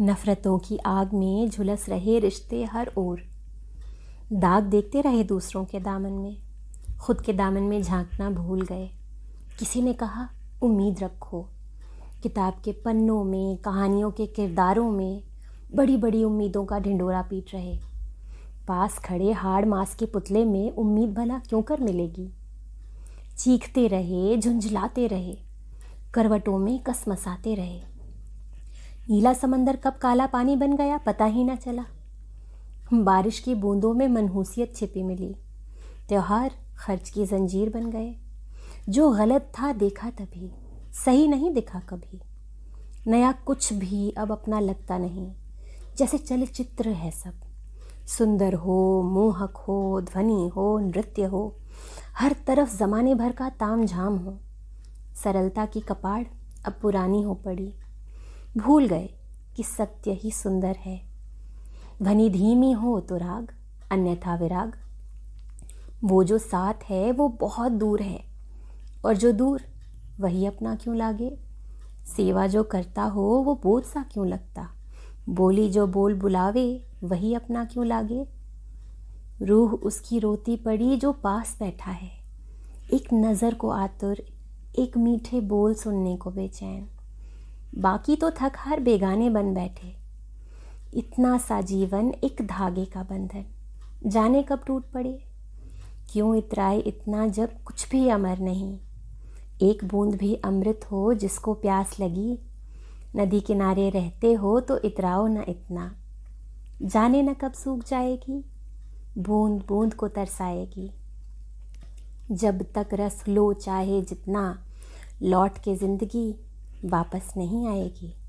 नफ़रतों की आग में झुलस रहे रिश्ते हर ओर। दाग देखते रहे दूसरों के दामन में। खुद के दामन में झांकना भूल गए। किसी ने कहा, उम्मीद रखो। किताब के पन्नों में, कहानियों के किरदारों में बड़ी बड़ी उम्मीदों का ढिंडोरा पीट रहे। पास खड़े हाड़ मास के पुतले में उम्मीद भला क्यों कर मिलेगी? चीखते रहे, झुंझलाते रहे, करवटों में कसमसाते रहे। नीला समंदर कब काला पानी बन गया पता ही ना चला। बारिश की बूंदों में मनहूसियत छिपी मिली। त्यौहार खर्च की जंजीर बन गए। जो गलत था देखा तभी, सही नहीं दिखा कभी। नया कुछ भी अब अपना लगता नहीं, जैसे चलचित्र है सब। सुंदर हो, मोहक हो, ध्वनि हो, नृत्य हो, हर तरफ़ ज़माने भर का ताम झाम हो। सरलता की कपाड़ अब पुरानी हो पड़ी। भूल गए कि सत्य ही सुंदर है। ध्वनि धीमी हो तो राग, अन्यथा विराग। वो जो साथ है, वो बहुत दूर है। और जो दूर, वही अपना क्यों लागे? सेवा जो करता हो, वो बोझ सा क्यों लगता? बोली जो बोल बुलावे, वही अपना क्यों लागे? रूह उसकी रोती पड़ी जो पास बैठा है। एक नज़र को आतुर, एक मीठे बोल सुनने को बेचैन। बाकी तो थक हार बेगाने बन बैठे। इतना सा जीवन एक धागे का बंधन। जाने कब टूट पड़े? क्यों इतराए इतना जब कुछ भी अमर नहीं? एक बूंद भी अमृत हो जिसको प्यास लगी। नदी किनारे रहते हो तो इतराओ न इतना। जाने न कब सूख जाएगी? बूंद बूंद को तरसाएगी। जब तक रस लो चाहे जितना, लौट के ज़िंदगी। वापस नहीं आएगी।